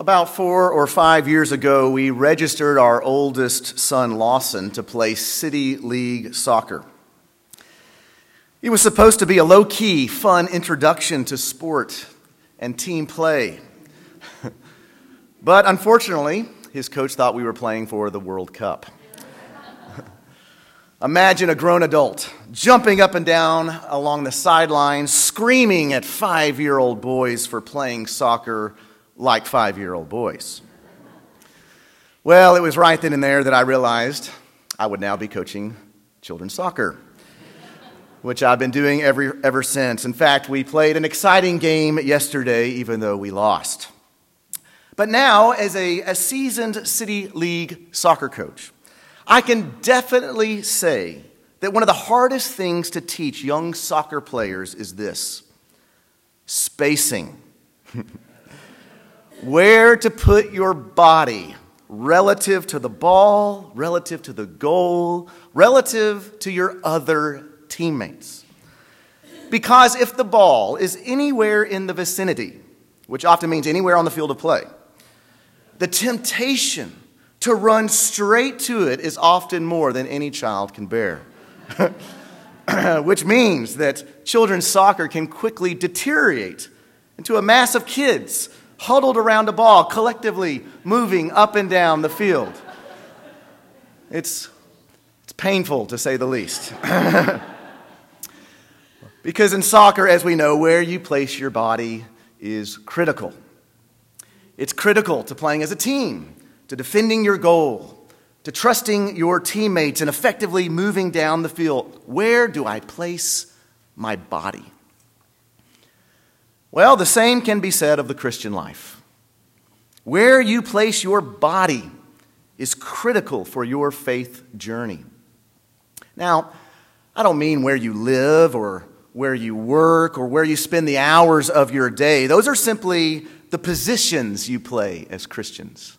About four or five years ago, we registered our oldest son, Lawson, to play City League soccer. It was supposed to be a low key, fun introduction to sport and team play. but unfortunately, his coach thought we were playing for the World Cup. Imagine a grown adult jumping up and down along the sidelines, screaming at five year old boys for playing soccer like five year old boys. Well, it was right then and there that I realized I would now be coaching children's soccer, which I've been doing every, ever since. In fact, we played an exciting game yesterday, even though we lost. But now, as a, a seasoned City League soccer coach, I can definitely say that one of the hardest things to teach young soccer players is this spacing. where to put your body relative to the ball, relative to the goal, relative to your other teammates. Because if the ball is anywhere in the vicinity, which often means anywhere on the field of play, the temptation to run straight to it is often more than any child can bear. which means that children's soccer can quickly deteriorate into a mass of kids huddled around a ball, collectively moving up and down the field. It's, it's painful to say the least. because in soccer, as we know, where you place your body is critical. It's critical to playing as a team, to defending your goal, to trusting your teammates, and effectively moving down the field. Where do I place my body? Well, the same can be said of the Christian life. Where you place your body is critical for your faith journey. Now, I don't mean where you live or where you work or where you spend the hours of your day. Those are simply the positions you play as Christians.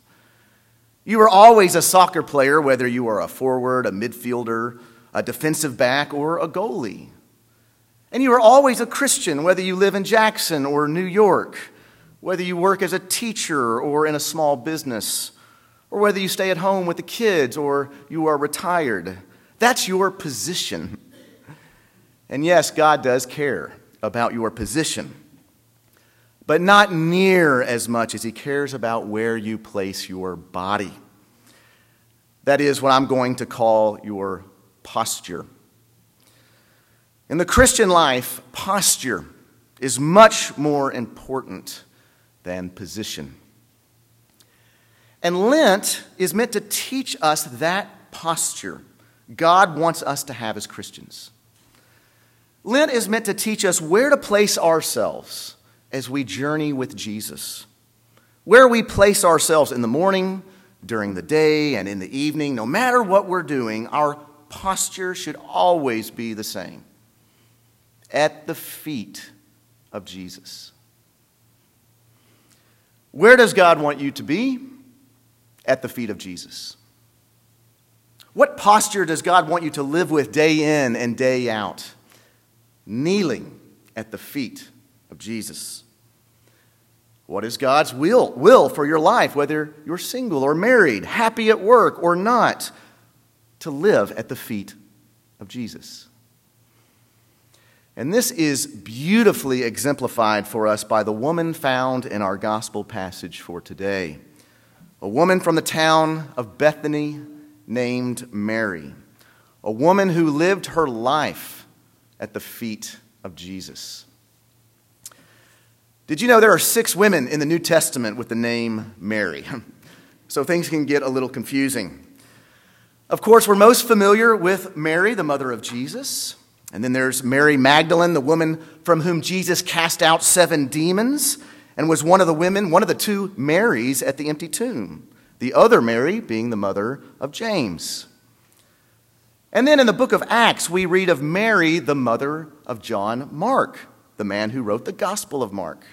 You are always a soccer player, whether you are a forward, a midfielder, a defensive back, or a goalie. And you are always a Christian, whether you live in Jackson or New York, whether you work as a teacher or in a small business, or whether you stay at home with the kids or you are retired. That's your position. And yes, God does care about your position, but not near as much as He cares about where you place your body. That is what I'm going to call your posture. In the Christian life, posture is much more important than position. And Lent is meant to teach us that posture God wants us to have as Christians. Lent is meant to teach us where to place ourselves as we journey with Jesus. Where we place ourselves in the morning, during the day, and in the evening, no matter what we're doing, our posture should always be the same at the feet of Jesus. Where does God want you to be? At the feet of Jesus. What posture does God want you to live with day in and day out? Kneeling at the feet of Jesus. What is God's will, will for your life, whether you're single or married, happy at work or not? To live at the feet of Jesus. And this is beautifully exemplified for us by the woman found in our gospel passage for today. A woman from the town of Bethany named Mary, a woman who lived her life at the feet of Jesus. Did you know there are six women in the New Testament with the name Mary? So things can get a little confusing. Of course, we're most familiar with Mary, the mother of Jesus. And then there's Mary Magdalene, the woman from whom Jesus cast out seven demons and was one of the women, one of the two Marys at the empty tomb. The other Mary being the mother of James. And then in the book of Acts, we read of Mary, the mother of John Mark, the man who wrote the Gospel of Mark.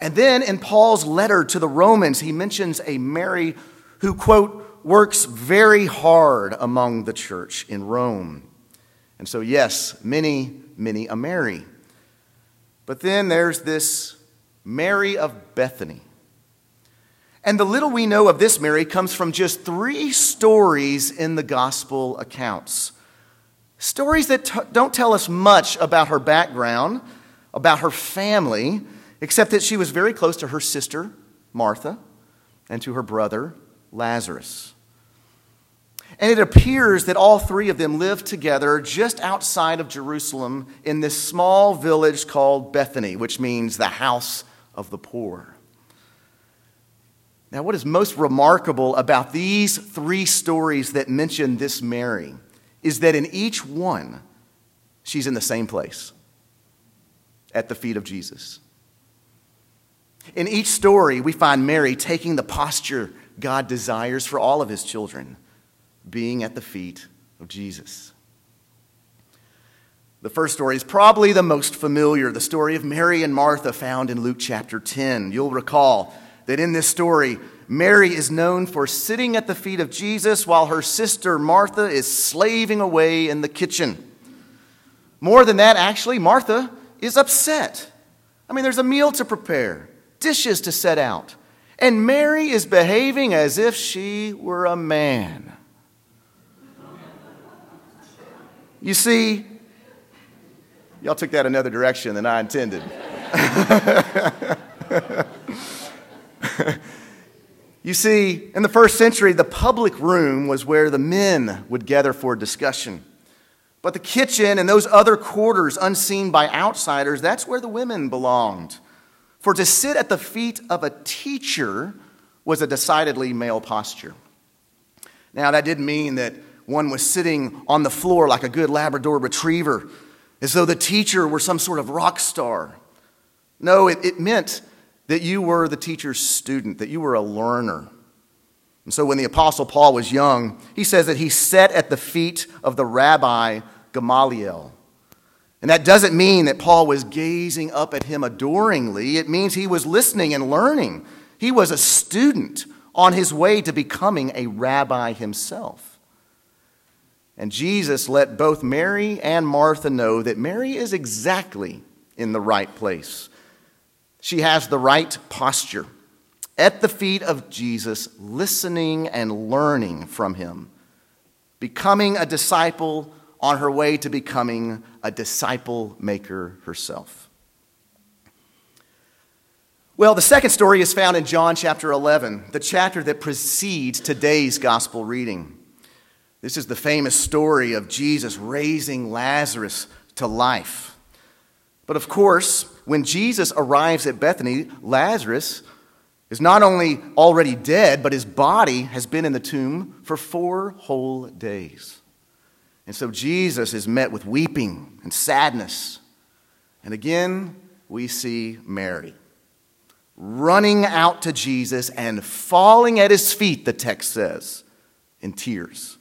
And then in Paul's letter to the Romans, he mentions a Mary who, quote, works very hard among the church in Rome. And so, yes, many, many a Mary. But then there's this Mary of Bethany. And the little we know of this Mary comes from just three stories in the gospel accounts. Stories that t- don't tell us much about her background, about her family, except that she was very close to her sister, Martha, and to her brother, Lazarus. And it appears that all three of them lived together just outside of Jerusalem in this small village called Bethany, which means the house of the poor. Now, what is most remarkable about these three stories that mention this Mary is that in each one, she's in the same place at the feet of Jesus. In each story, we find Mary taking the posture God desires for all of his children, being at the feet of Jesus. The first story is probably the most familiar, the story of Mary and Martha found in Luke chapter 10. You'll recall that in this story, Mary is known for sitting at the feet of Jesus while her sister Martha is slaving away in the kitchen. More than that, actually, Martha is upset. I mean, there's a meal to prepare, dishes to set out, and Mary is behaving as if she were a man. You see, y'all took that another direction than I intended. you see, in the first century, the public room was where the men would gather for discussion. But the kitchen and those other quarters unseen by outsiders, that's where the women belonged. For to sit at the feet of a teacher was a decidedly male posture. Now, that didn't mean that one was sitting on the floor like a good Labrador retriever, as though the teacher were some sort of rock star. No, it, it meant that you were the teacher's student, that you were a learner. And so when the Apostle Paul was young, he says that he sat at the feet of the rabbi Gamaliel. And that doesn't mean that Paul was gazing up at him adoringly. It means he was listening and learning. He was a student on his way to becoming a rabbi himself. And Jesus let both Mary and Martha know that Mary is exactly in the right place. She has the right posture at the feet of Jesus, listening and learning from him, becoming a disciple on her way to becoming a disciple maker herself. Well, the second story is found in John chapter 11, the chapter that precedes today's gospel reading. This is the famous story of Jesus raising Lazarus to life. But of course, when Jesus arrives at Bethany, Lazarus is not only already dead, but his body has been in the tomb for four whole days. And so Jesus is met with weeping and sadness. And again, we see Mary running out to Jesus and falling at his feet, the text says, in tears,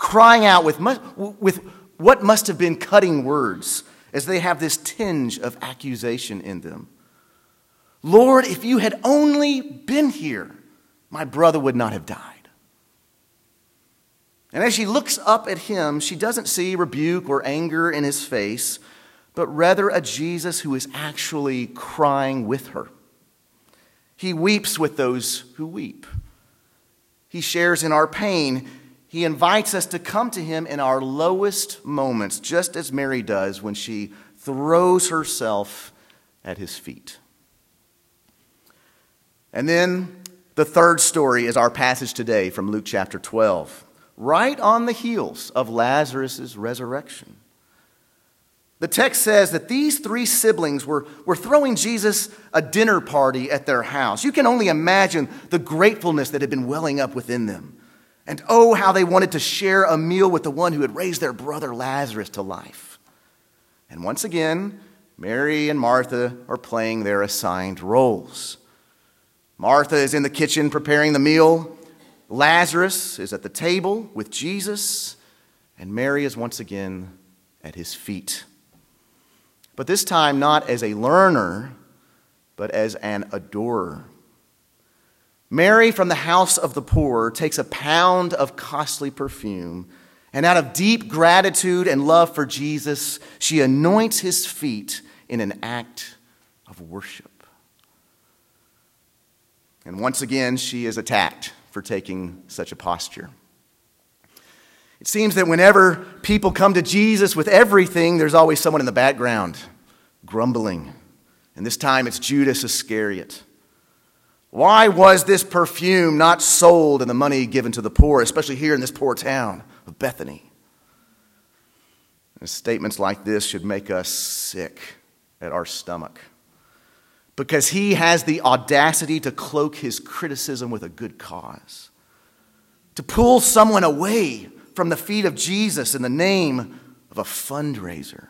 crying out with, with what must have been cutting words as they have this tinge of accusation in them. Lord, if you had only been here, my brother would not have died. And as she looks up at him, she doesn't see rebuke or anger in his face, but rather a Jesus who is actually crying with her. He weeps with those who weep. He shares in our pain. He invites us to come to him in our lowest moments, just as Mary does when she throws herself at his feet. And then the third story is our passage today from Luke chapter 12 right on the heels of Lazarus' resurrection. The text says that these three siblings were, were throwing Jesus a dinner party at their house. You can only imagine the gratefulness that had been welling up within them. And oh, how they wanted to share a meal with the one who had raised their brother Lazarus to life. And once again, Mary and Martha are playing their assigned roles. Martha is in the kitchen preparing the meal. Lazarus is at the table with Jesus, and Mary is once again at his feet. But this time, not as a learner, but as an adorer. Mary from the house of the poor takes a pound of costly perfume, and out of deep gratitude and love for Jesus, she anoints his feet in an act of worship. And once again, she is attacked for taking such a posture. It seems that whenever people come to Jesus with everything, there's always someone in the background grumbling. And this time it's Judas Iscariot. Why was this perfume not sold and the money given to the poor, especially here in this poor town of Bethany? And statements like this should make us sick at our stomach because he has the audacity to cloak his criticism with a good cause, to pull someone away from the feet of Jesus in the name of a fundraiser.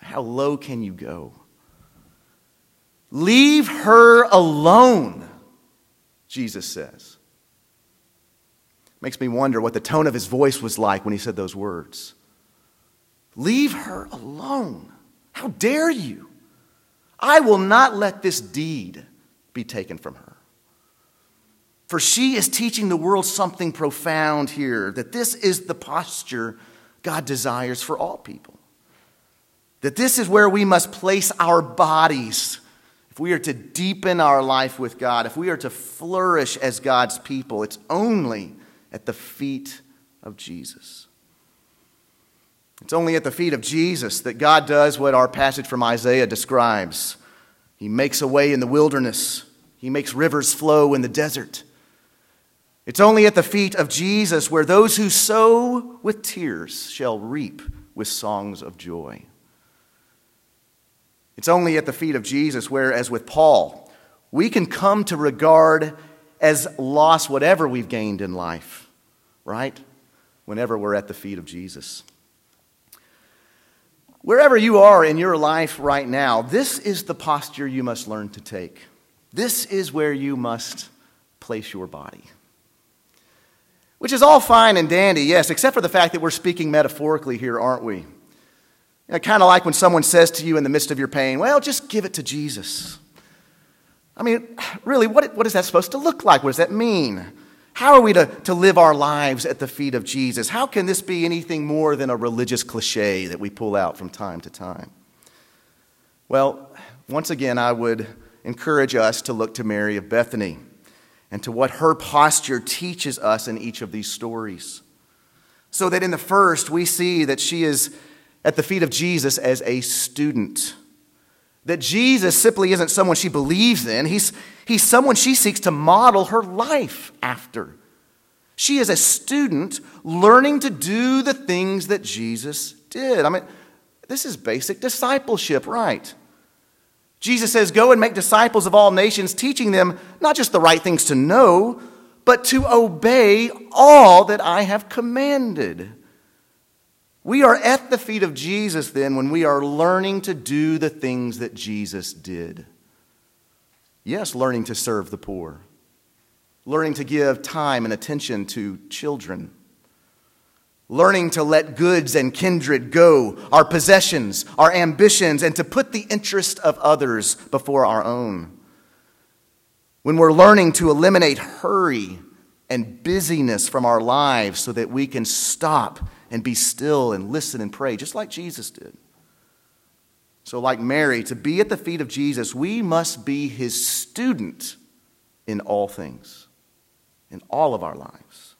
How low can you go? Leave her alone, Jesus says. Makes me wonder what the tone of his voice was like when he said those words. Leave her alone. How dare you? I will not let this deed be taken from her. For she is teaching the world something profound here that this is the posture God desires for all people. That this is where we must place our bodies if we are to deepen our life with God, if we are to flourish as God's people. It's only at the feet of Jesus. It's only at the feet of Jesus that God does what our passage from Isaiah describes. He makes a way in the wilderness, He makes rivers flow in the desert. It's only at the feet of Jesus where those who sow with tears shall reap with songs of joy. It's only at the feet of Jesus where, as with Paul, we can come to regard as loss whatever we've gained in life, right? Whenever we're at the feet of Jesus. Wherever you are in your life right now, this is the posture you must learn to take. This is where you must place your body. Which is all fine and dandy, yes, except for the fact that we're speaking metaphorically here, aren't we? You know, kind of like when someone says to you in the midst of your pain, well, just give it to Jesus. I mean, really, what, what is that supposed to look like? What does that mean? How are we to, to live our lives at the feet of Jesus? How can this be anything more than a religious cliche that we pull out from time to time? Well, once again, I would encourage us to look to Mary of Bethany and to what her posture teaches us in each of these stories. So that in the first, we see that she is at the feet of Jesus as a student. That Jesus simply isn't someone she believes in, he's, he's someone she seeks to model her life after. She is a student learning to do the things that Jesus did. I mean, this is basic discipleship, right? Jesus says, Go and make disciples of all nations, teaching them not just the right things to know, but to obey all that I have commanded. We are at the feet of Jesus then when we are learning to do the things that Jesus did. Yes, learning to serve the poor, learning to give time and attention to children learning to let goods and kindred go, our possessions, our ambitions, and to put the interest of others before our own. When we're learning to eliminate hurry and busyness from our lives so that we can stop and be still and listen and pray, just like Jesus did. So, like Mary, to be at the feet of Jesus, we must be his student in all things, in all of our lives.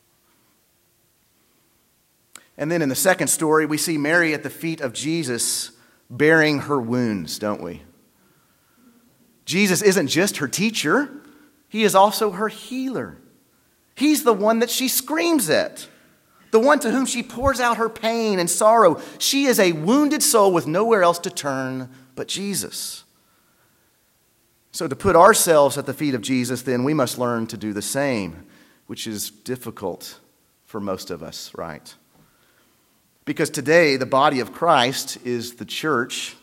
And then in the second story, we see Mary at the feet of Jesus bearing her wounds, don't we? Jesus isn't just her teacher, he is also her healer. He's the one that she screams at, the one to whom she pours out her pain and sorrow. She is a wounded soul with nowhere else to turn but Jesus. So, to put ourselves at the feet of Jesus, then we must learn to do the same, which is difficult for most of us, right? Because today, the body of Christ is the church,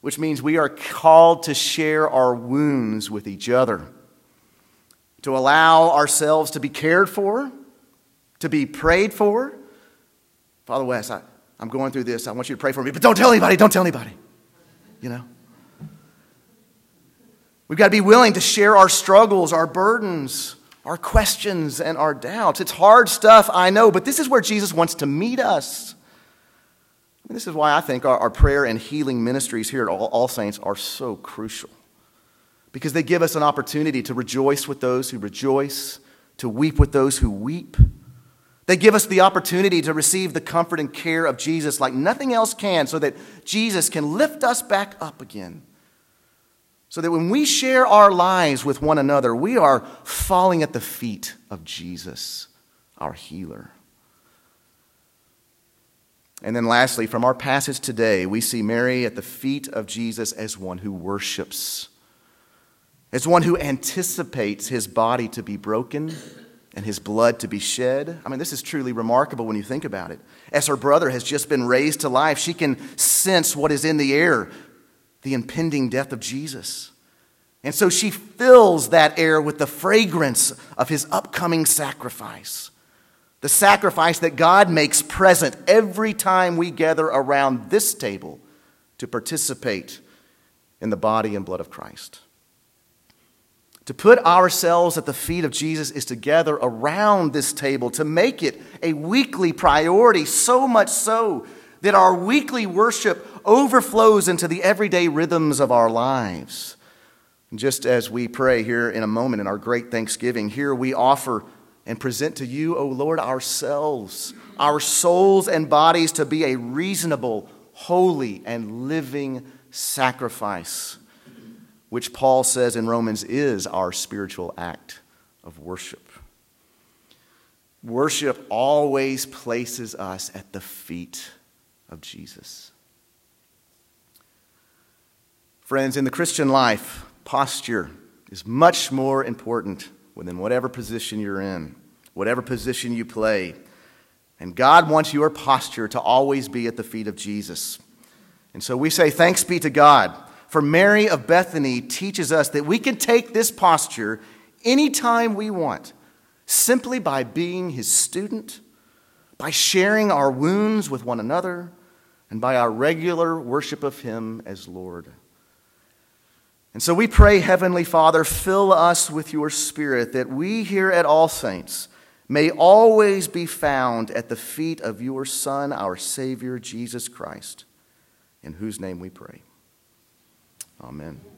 which means we are called to share our wounds with each other, to allow ourselves to be cared for, to be prayed for. Father West, I, I'm going through this. I want you to pray for me, but don't tell anybody, don't tell anybody. You know? We've got to be willing to share our struggles, our burdens, our questions and our doubts. It's hard stuff, I know, but this is where Jesus wants to meet us. And this is why I think our, our prayer and healing ministries here at All, All Saints are so crucial. because they give us an opportunity to rejoice with those who rejoice, to weep with those who weep. They give us the opportunity to receive the comfort and care of Jesus like nothing else can, so that Jesus can lift us back up again. So that when we share our lives with one another, we are falling at the feet of Jesus, our healer. And then, lastly, from our passage today, we see Mary at the feet of Jesus as one who worships, as one who anticipates his body to be broken and his blood to be shed. I mean, this is truly remarkable when you think about it. As her brother has just been raised to life, she can sense what is in the air the impending death of Jesus. And so she fills that air with the fragrance of his upcoming sacrifice. The sacrifice that God makes present every time we gather around this table to participate in the body and blood of Christ. To put ourselves at the feet of Jesus is to gather around this table, to make it a weekly priority, so much so that our weekly worship overflows into the everyday rhythms of our lives. Just as we pray here in a moment in our great thanksgiving, here we offer and present to you, O Lord, ourselves, our souls and bodies to be a reasonable, holy, and living sacrifice, which Paul says in Romans is our spiritual act of worship. Worship always places us at the feet of Jesus. Friends, in the Christian life, posture is much more important within whatever position you're in, whatever position you play. And God wants your posture to always be at the feet of Jesus. And so we say, Thanks be to God. For Mary of Bethany teaches us that we can take this posture anytime we want, simply by being his student, by sharing our wounds with one another, and by our regular worship of him as Lord. And so we pray, Heavenly Father, fill us with your Spirit that we here at All Saints may always be found at the feet of your Son, our Savior, Jesus Christ, in whose name we pray. Amen.